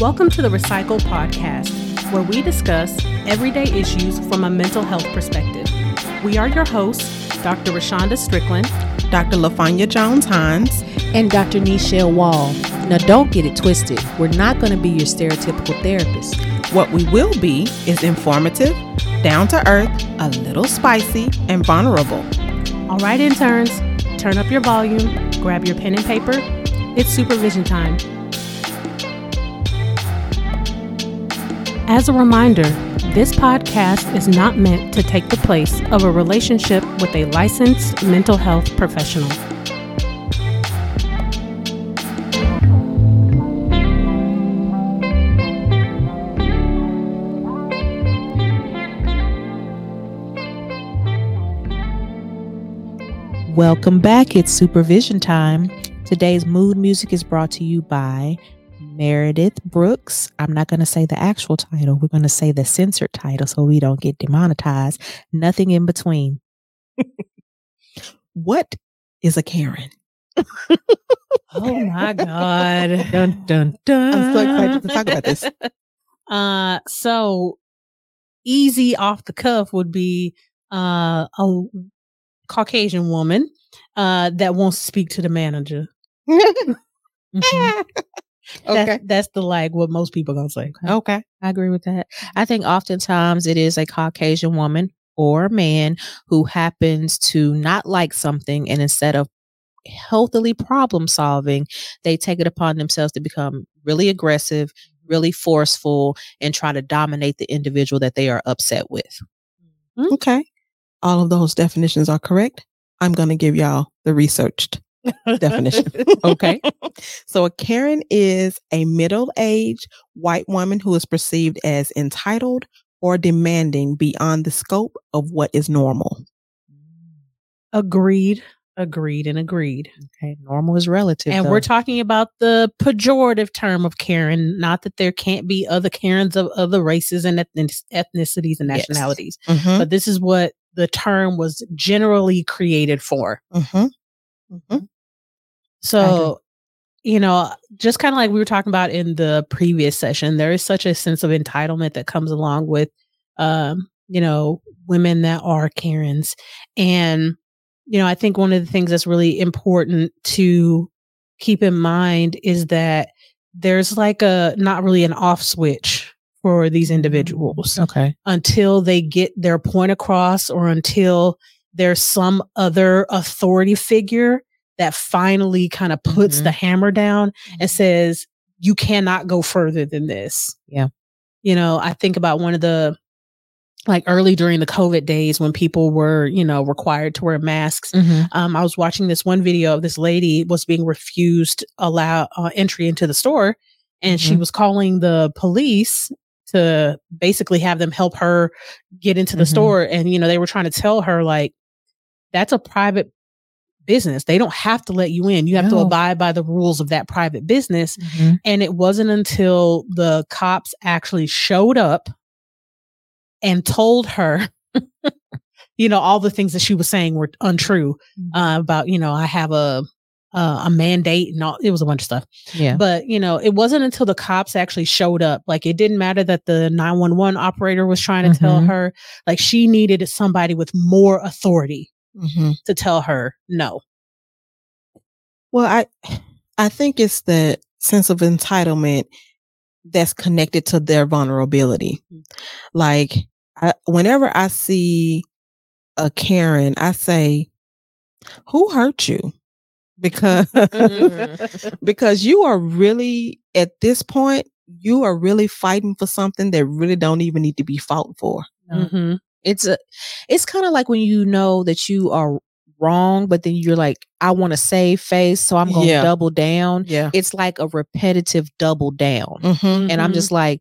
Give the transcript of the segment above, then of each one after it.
Welcome to the RePsychled Podcast, where we discuss everyday issues from a mental health perspective. We are your hosts, Dr. Rashonda Strickland, Dr. LaFanya Jones Hines, and Dr. Nichelle Wall. Now, don't get it twisted. We're not going to be your stereotypical therapist. What we will be is informative, down to earth, a little spicy, and vulnerable. All right, interns, turn up your volume, grab your pen and paper. It's supervision time. As a reminder, this podcast is not meant to take the place of a relationship with a licensed mental health professional. Welcome back. It's supervision time. Today's mood music is brought to you by Meredith Brooks. I'm not going to say the actual title. We're going to say the censored title so we don't get demonetized. Nothing in between. what is a Karen? oh my God. Dun, dun, dun. I'm so excited to talk about this. Uh, so easy off the cuff would be uh, a Caucasian woman uh, that wants to speak to the manager. mm-hmm. Okay. That's, that's, the like what most people are gonna say. Okay. okay. I agree with that. I think oftentimes it is a Caucasian woman or a man who happens to not like something and instead of healthily problem solving, they take it upon themselves to become really aggressive, really forceful, and try to dominate the individual that they are upset with. Mm-hmm. Okay. All of those definitions are correct. I'm going to give y'all the researched definition. okay. So a Karen is a middle aged white woman who is perceived as entitled or demanding beyond the scope of what is normal. Agreed. Agreed and agreed. Okay. Normal is relative. And though. we're talking about the pejorative term of Karen, not that there can't be other Karens of other races and ethnicities and nationalities. Yes. Mm-hmm. But this is what the term was generally created for. Mm-hmm. Mm-hmm. So, you know, just kind of like we were talking about in the previous session, there is such a sense of entitlement that comes along with, um, you know, women that are Karens. And, you know, I think one of the things that's really important to keep in mind is that there's like a not really an off switch for these individuals. Okay. Until they get their point across or until there's some other authority figure that finally kind of puts mm-hmm. the hammer down and says, you cannot go further than this. Yeah. You know, I think about one of the like early during the COVID days when people were, you know, required to wear masks. Mm-hmm. Um, I was watching this one video of this lady was being refused allow uh, entry into the store, and mm-hmm. she was calling the police to basically have them help her get into the mm-hmm. store. And you know, they were trying to tell her like, that's a private business. They don't have to let you in. You have no. to abide by the rules of that private business. Mm-hmm. And it wasn't until the cops actually showed up and told her, you know, all the things that she was saying were untrue mm-hmm. uh, about, you know, I have a uh, a mandate and all. It was a bunch of stuff. Yeah. But you know, it wasn't until the cops actually showed up. Like it didn't matter that the nine one one operator was trying to mm-hmm. tell her. Like she needed somebody with more authority mm-hmm. to tell her no. Well, I I think it's the sense of entitlement that's connected to their vulnerability. Mm-hmm. Like I, whenever I see a Karen, I say, "Who hurt you?" Because because you are really at this point, you are really fighting for something that really don't even need to be fought for. Mm-hmm. It's a, it's kind of like when you know that you are wrong, but then you're like, I want to save face, so I'm going to yeah. double down. Yeah. It's like a repetitive double down. Mm-hmm, and I'm just like,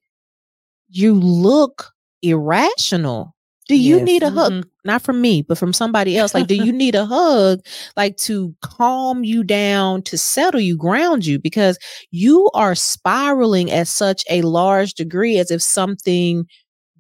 you look irrational. Do you yes. need a hug? Mm-hmm. Not from me, but from somebody else. Like, do you need a hug, like to calm you down, to settle you, ground you? Because you are spiraling at such a large degree as if something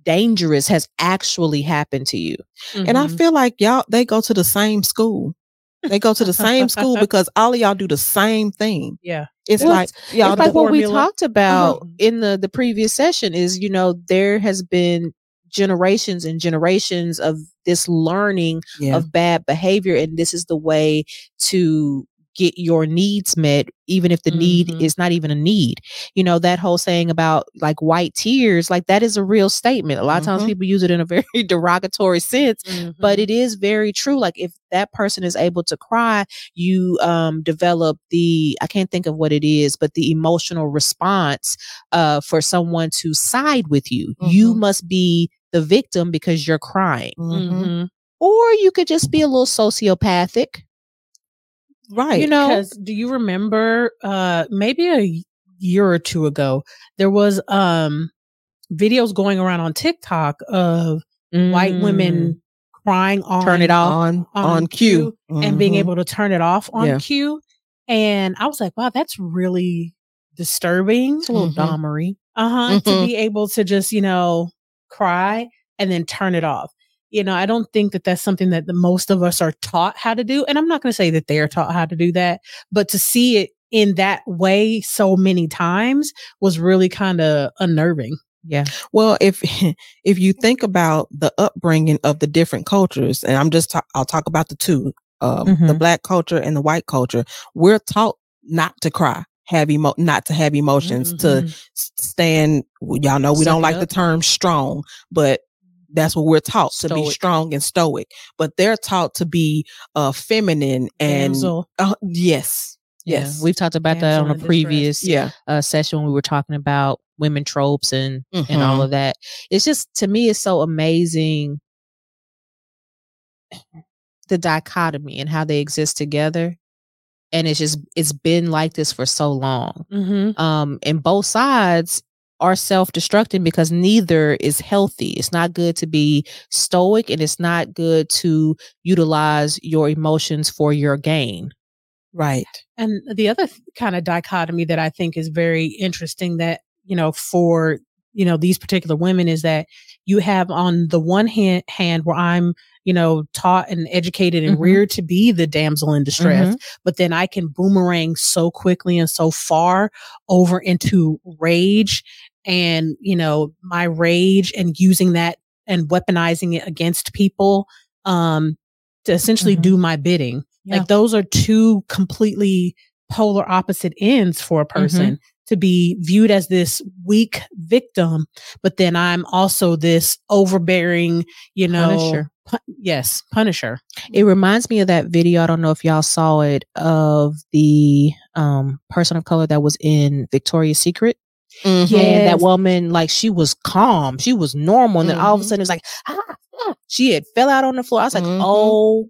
dangerous has actually happened to you. Mm-hmm. And I mm-hmm. feel like y'all, they go to the same school. They go to the same school because all of y'all do the same thing. Yeah. it's well, like yeah, it's like what we talked about uh-huh. in the the previous session is you know there has been generations and generations of this learning yeah. of bad behavior and this is the way to get your needs met, even if the mm-hmm. need is not even a need. You know, that whole saying about like white tears, like that is a real statement. A lot mm-hmm. of times mm-hmm. people use it in a very derogatory sense, mm-hmm. but it is very true. Like if that person is able to cry, you um, develop the, I can't think of what it is, but the emotional response uh, for someone to side with you. You mm-hmm. must be the victim because you're crying. Mm-hmm. Or you could just be a little sociopathic Right. You know, because do you remember uh maybe a year or two ago there was um videos going around on TikTok of mm. white women mm. crying on turn it off on on, on cue, mm-hmm. and being mm-hmm. able to turn it off on yeah. cue. And I was like, wow, that's really disturbing. It's a little mm-hmm. Uh huh. Mm-hmm. To be able to just, you know, cry and then turn it off you know, I don't think that that's something that the most of us are taught how to do. And I'm not going to say that they're taught how to do that, but to see it in that way so many times was really kind of unnerving. Yeah. Well, if if you think about the upbringing of the different cultures, and I'm just ta- I'll talk about the two, um, mm-hmm. the black culture and the white culture, we're taught not to cry, have emo, not to have emotions, mm-hmm. to stand. Y'all know we Suck don't like up. the term strong, but that's what we're taught stoic. to be strong and stoic, but they're taught to be uh feminine and uh, yes. Yes. Yeah, we've talked about that on a previous yeah. uh, session when we were talking about women tropes and mm-hmm. and all mm-hmm. of that. It's just to me it's so amazing the dichotomy and how they exist together and it's just it's been like this for so long mm-hmm. um and both sides are self-destructing because neither is healthy. It's not good to be stoic and it's not good to utilize your emotions for your gain. Right. And the other th- kind of dichotomy that I think is very interesting that, you know, for, you know, these particular women is that you have on the one hand, hand where I'm, you know, taught and educated and mm-hmm. reared to be the damsel in distress, mm-hmm. but then I can boomerang so quickly and so far over into rage and, you know, my rage and using that and weaponizing it against people, um, to essentially mm-hmm. do my bidding. Yeah. Like those are two completely polar opposite ends for a mm-hmm. person. To be viewed as this weak victim, but then I'm also this overbearing, you know, Punisher. Pu- yes, Punisher. It reminds me of that video. I don't know if y'all saw it of the um, person of color that was in Victoria's Secret. Mm-hmm. Yeah, that woman, like she was calm, she was normal, and then mm-hmm. all of a mm-hmm. sudden it's like, ah, ah, she had fell out on the floor. I was like, mm-hmm. oh,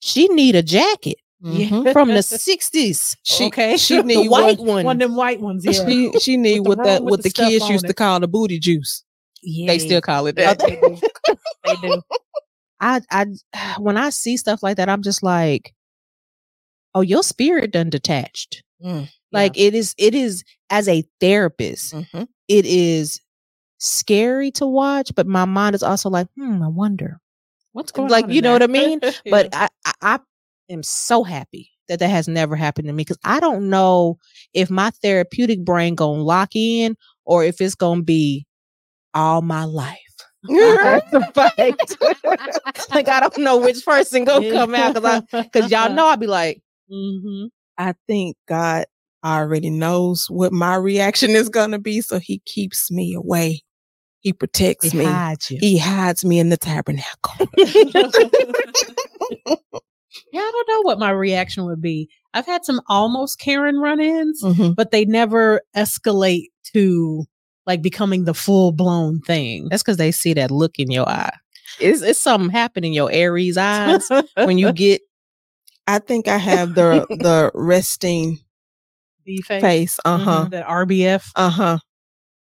she need a jacket. Mm-hmm. From the sixties, she okay. She need the white one, one of them white ones. Yeah, she she need what that what the, the kids used it. to call the booty juice. Yeah, they still call it that. they do. they do. I I when I see stuff like that, I'm just like, oh, your spirit done detached. Mm. Like yeah. it is, it is as a therapist, mm-hmm. it is scary to watch, but my mind is also like, hmm, I wonder what's going like, on. Like, you know what I mean? yeah. But I, I am so happy that that has never happened to me because I don't know if my therapeutic brain gonna lock in or if it's gonna be all my life. like I don't know which person gonna come out because I because y'all know I'll be like, mm-hmm. I think God already knows what my reaction is going to be. So he keeps me away. He protects he me. Hides he hides me in the tabernacle. Yeah, I don't know what my reaction would be. I've had some almost Karen run ins, mm-hmm. but they never escalate to like becoming the full blown thing. That's because they see that look in your eye. It's, it's something happening in your Aries eyes when you get. I think I have the the resting B face. face uh huh. Mm-hmm. That RBF. Uh huh.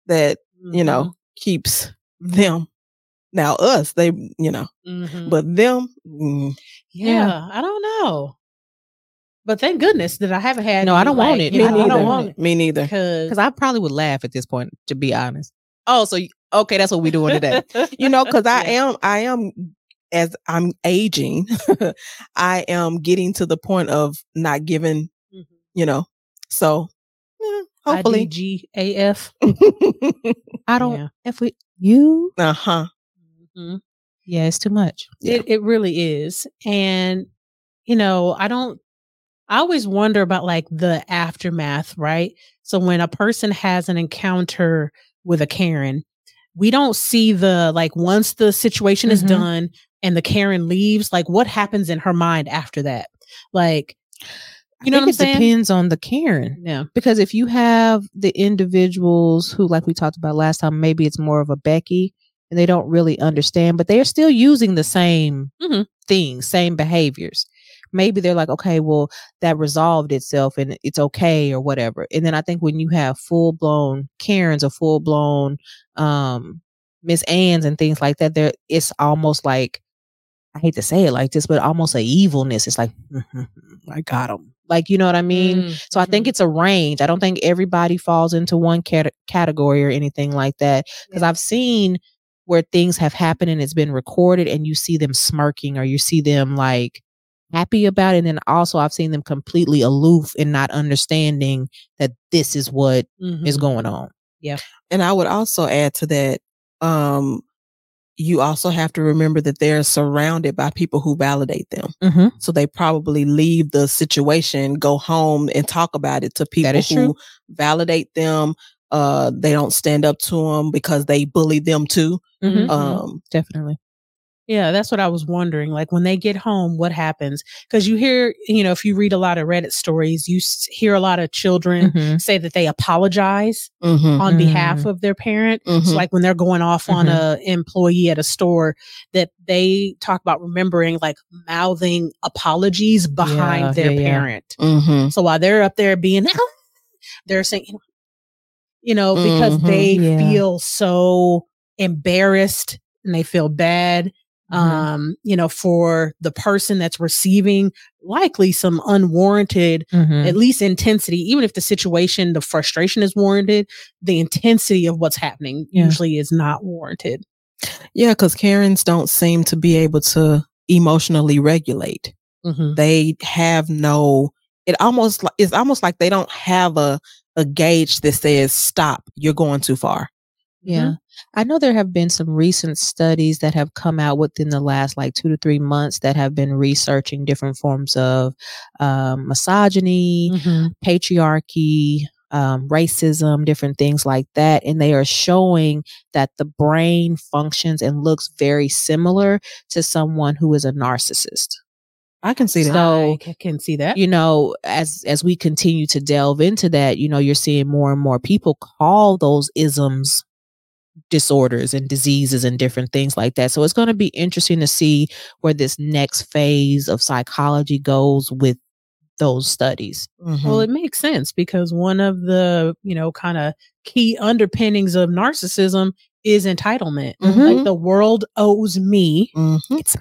That mm-hmm. you know mm-hmm. keeps them. Now us, they you know, mm-hmm. but them. Mm, yeah, yeah, I don't know. But thank goodness that I haven't had. No, I don't like, want it. Me neither. I don't want it. Me neither. Because I probably would laugh at this point, to be honest. Oh, so okay, that's what we're doing today. you know, because I am, I am, as I'm aging, I am getting to the point of not giving, mm-hmm. you know, so Hopefully. IDGAF. I don't. Yeah. If we you, uh huh. Mhm. Yeah, it's too much. It it really is. And you know, I don't I always wonder about like the aftermath, right? So when a person has an encounter with a Karen, we don't see the like once the situation is Mhm. done and the Karen leaves, like what happens in her mind after that? Like you know what I'm it saying? depends on the Karen. Yeah. Because if you have the individuals who, like we talked about last time, maybe it's more of a Becky and they don't really understand, but they're still using the same Mhm. things, same behaviors. Maybe they're like, okay, well, that resolved itself and it's okay or whatever. And then I think when you have full blown Karens or full blown um Miss Anns and things like that, there it's almost like I hate to say it like this, but almost a evilness. It's like I got him. Like you know what I mean? Mm, So I think mhm. it's a range. I don't think everybody falls into one cat- category or anything like that. Because I've seen where things have happened and it's been recorded, and you see them smirking or you see them like happy about it. And then also I've seen them completely aloof and not understanding that this is what is Mhm. going on. Yeah. And I would also add to that, um, you also have to remember that they're surrounded by people who validate them. Mm-hmm. So they probably leave the situation, go home and talk about it to people is who true. validate them. Uh, they don't stand up to them because they bully them too. Mm-hmm. Mhm. Um, Definitely. Yeah, that's what I was wondering. Like when they get home, what happens? Because you hear, you know, if you read a lot of Reddit stories, you s- hear a lot of children Mhm. say that they apologize mhm, on behalf Mm. of their parent. So like when they're going off on Mhm. a employee at a store, that they talk about remembering like mouthing apologies behind Yeah, their yeah, yeah. parent. Mhm. So while they're up there being, they're saying, you know, because Mhm. they Yeah. feel so embarrassed and they feel bad, Mhm. um, you know, for the person that's receiving likely some unwarranted, Mhm. at least intensity, even if the situation, the frustration is warranted, the intensity of what's happening Yeah. usually is not warranted. Yeah, because Karens don't seem to be able to emotionally regulate. Mm-hmm. They have no. It almost li- it's almost like they don't have a a gauge that says stop. You're going too far. Yeah. I know there have been some recent studies that have come out within the last like two to three months that have been researching different forms of um, misogyny, Mm-hmm. patriarchy, um, racism, different things like that. And they are showing that the brain functions and looks very similar to someone who is a narcissist. I can see that. So- I c- can see that. you know as as we continue to delve into that you know you're seeing more and more people call those isms disorders and diseases and different things like that so it's going to be interesting to see where this next phase of psychology goes with those studies Mhm. Well, it makes sense because one of the, you know, kind of key underpinnings of narcissism is entitlement. Mhm. Like the world owes me. Mhm. it's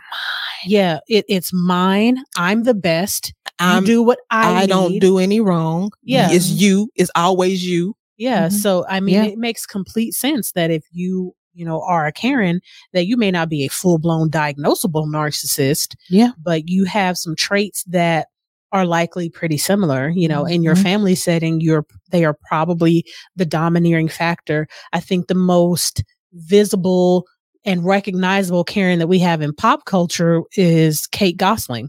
Yeah, it, it's mine. I'm the best. I'm, do what I, I, don't do any wrong. Yeah. It's you. It's always you. Yeah. Mhm. So, I mean, Yeah. it makes complete sense that if you, you know, are a Karen, that you may not be a full blown diagnosable narcissist, yeah but you have some traits that are likely pretty similar. You know, in your Mhm. family setting, you're, they are probably the domineering factor. I think the most visible and recognizable Karen that we have in pop culture is Kate Gosselin.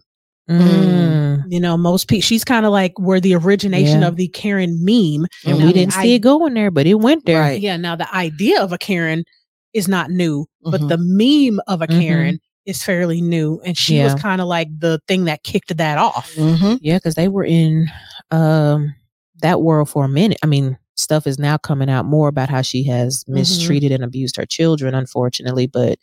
Mm. You know, most people, she's kind of like where the origination Yeah. of the Karen meme. and Now, we didn't i- see it going there but it went there Right. Yeah. Now the idea of a Karen is not new, but Mhm. the meme of a Mhm. Karen is fairly new. And she was kind of like the thing that kicked that off. Mhm. Yeah, because they were in um that world for a minute. I mean, stuff is now coming out more about how she has Mhm. mistreated and abused her children, unfortunately. But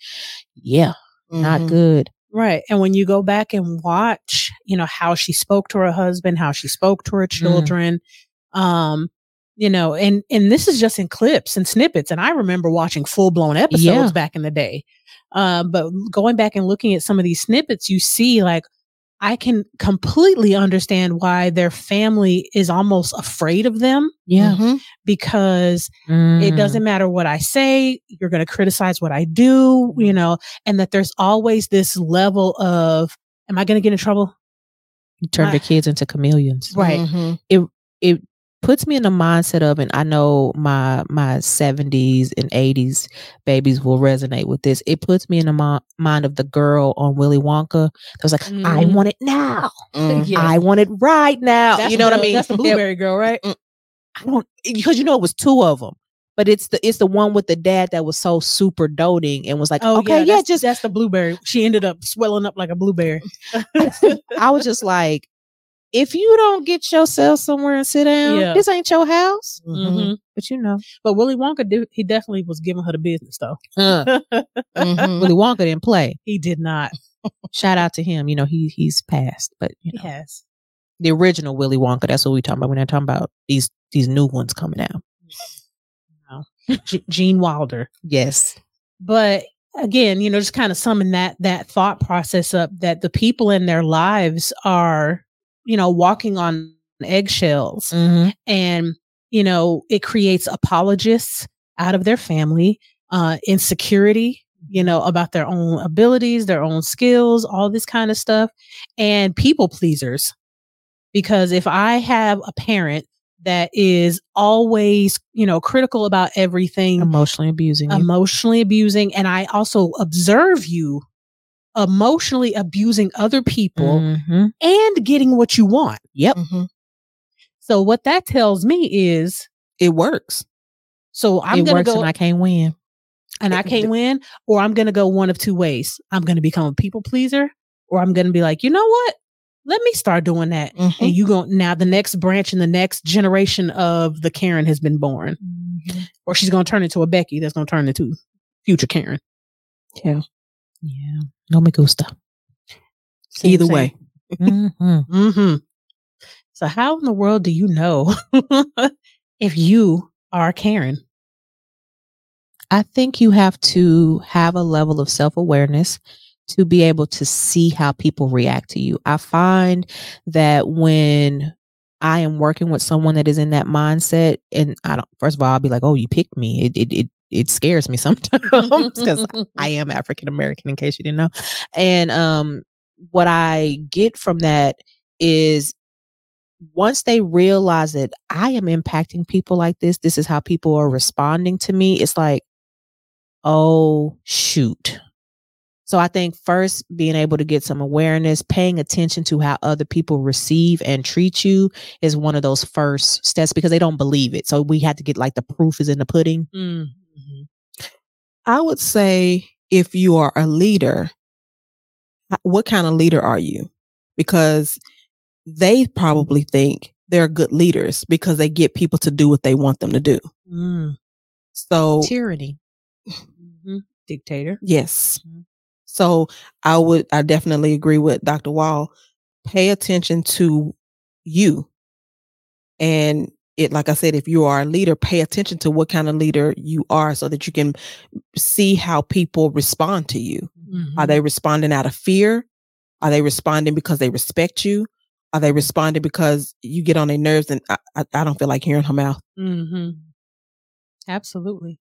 yeah, not Mhm. good. Right. And when you go back and watch, you know, how she spoke to her husband, how she spoke to her children, um, you know, and and this is just in clips and snippets. And I remember watching full blown episodes Yeah. back in the day. Um, but going back and looking at some of these snippets, you see like I can completely understand why their family is almost afraid of them Yeah. Mhm. because it Mm. doesn't matter what I say, you're going to criticize what I do, you know, and that there's always this level of, am I going to get in trouble? You turned I- your kids into chameleons. Right. Mhm. It puts me in the mindset of, and I know my my seventies and eighties babies will resonate with this. It puts me in the mo- mind of the girl on Willy Wonka that was like, mm. "I want it now. Mm. Yes. I want it right now." That's you know the, what I mean? That's the blueberry girl, right? Mm. I don't because you know it was two of them but it's the it's the one with the dad that was so super doting and was like, oh, okay, yeah, yeah just that's the blueberry. She ended up swelling up like a blueberry. I was just like, if you don't get yourself somewhere and sit down, yeah. this ain't your house. Mm-hmm. But you know, but Willy Wonka did. He definitely was giving her the business though. Uh. mm-hmm. Willy Wonka didn't play. He did not. Shout out to him. You know, he he's passed, but you know, he has the original Willy Wonka. That's what we talking about. We're not talking about these these new ones coming out. G- Gene Wilder. Yes. But again, you know, just kind of summing that that thought process up that the people in their lives are, you know, walking on eggshells mm-hmm. and you know, it creates apologists out of their family, uh, insecurity, you know, about their own abilities, their own skills, all this kind of stuff, and people pleasers. Because if I have a parent that is always, you know, critical about everything, emotionally abusing, you. emotionally abusing. And I also observe you emotionally abusing other people mm-hmm. and getting what you want. Yep. Mm-hmm. So what that tells me is it works. So I'm it gonna go. And I can't win, and I can't win, or I'm gonna go one of two ways. I'm gonna become a people pleaser, or I'm gonna be like, you know what? let me start doing that. Mm-hmm. And you go now the next branch and the next generation of the Karen has been born. Mm-hmm. Or she's gonna turn into a Becky that's gonna turn into future Karen. Yeah. Yeah. No me gusta. Same, Either same. way. mm-hmm. Mm-hmm. So how in the world do you know if you are Karen? I think you have to have a level of self awareness to be able to see how people react to you. I find that when I am working with someone that is in that mindset, and I don't, first of all, I'll be like, oh, you picked me. It, it, it, it scares me sometimes because I am African American, in case you didn't know. And um, what I get from that is once they realize that I am impacting people like this, this is how people are responding to me. It's like, oh, shoot. So I think first being able to get some awareness, paying attention to how other people receive and treat you is one of those first steps because they don't believe it. So we had to get like the proof is in the pudding. Mm-hmm. I would say if you are a leader, what kind of leader are you? Because they probably think they're good leaders because they get people to do what they want them to do. Mm. So tyranny. Mm-hmm. Dictator. Yes. Mm-hmm. So I would, I definitely agree with Dr. Wall. Pay attention to you. And it, like I said, if you are a leader, pay attention to what kind of leader you are so that you can see how people respond to you. Mm-hmm. Are they responding out of fear? Are they responding because they respect you? Are they responding because you get on their nerves and I, I, I don't feel like hearing her mouth? Mm-hmm. Absolutely.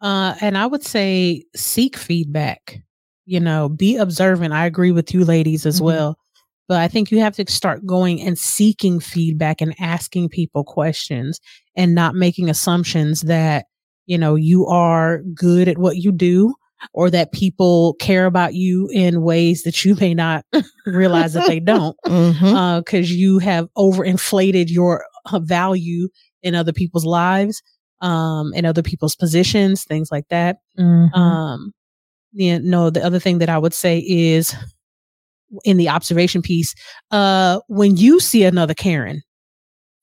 Uh, and I would say seek feedback you know, be observant. I agree with you ladies as mm-hmm. well. But I think you have to start going and seeking feedback and asking people questions and not making assumptions that, you know, you are good at what you do or that people care about you in ways that you may not realize that they don't because mm-hmm. uh, you have overinflated your uh, value in other people's lives um in other people's positions things like that mm-hmm. um you know, the other thing that I would say is in the observation piece, uh, when you see another Karen,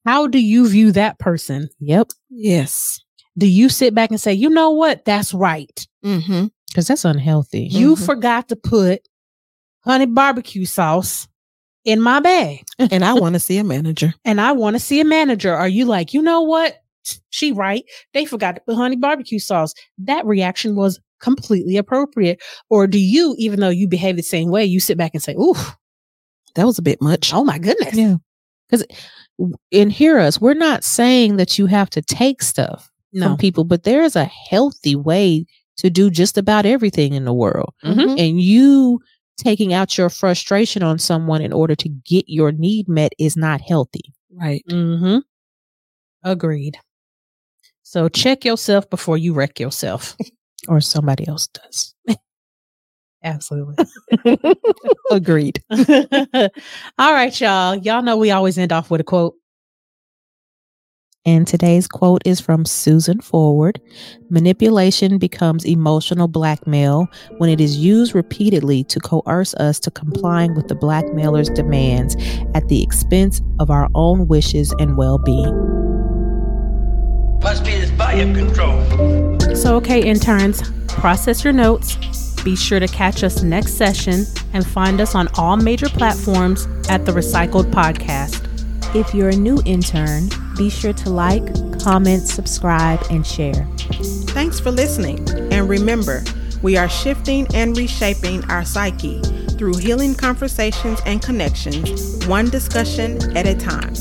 how do you view that person? Yep. Yes. Do you sit back and say, you know what? That's right. Mm-hmm. Cause that's unhealthy. You mm-hmm. forgot to put honey barbecue sauce in my bag. and I want to see a manager. And I want to see a manager. Are you like, you know what? She right. They forgot to put honey barbecue sauce. That reaction was completely appropriate? Or do you, even though you behave the same way, you sit back and say, ooh, that was a bit much. Oh my goodness. Yeah. Because in hear us, we're not saying that you have to take stuff no. from people, but there is a healthy way to do just about everything in the world. Mm-hmm. And you taking out your frustration on someone in order to get your need met is not healthy. Right. Mm-hmm. Agreed. So check yourself before you wreck yourself. or somebody else does. Absolutely. Agreed. All right, y'all. Y'all know we always end off with a quote. And today's quote is from Susan Forward Manipulation becomes emotional blackmail when it is used repeatedly to coerce us to complying with the blackmailer's demands at the expense of our own wishes and well being. Must be this volume control. So, okay, interns, process your notes. Be sure to catch us next session and find us on all major platforms at the RePsychled Podcast. If you're a new intern, be sure to like, comment, subscribe, and share. Thanks for listening. And remember, we are shifting and reshaping our psyche through healing conversations and connections, one discussion at a time.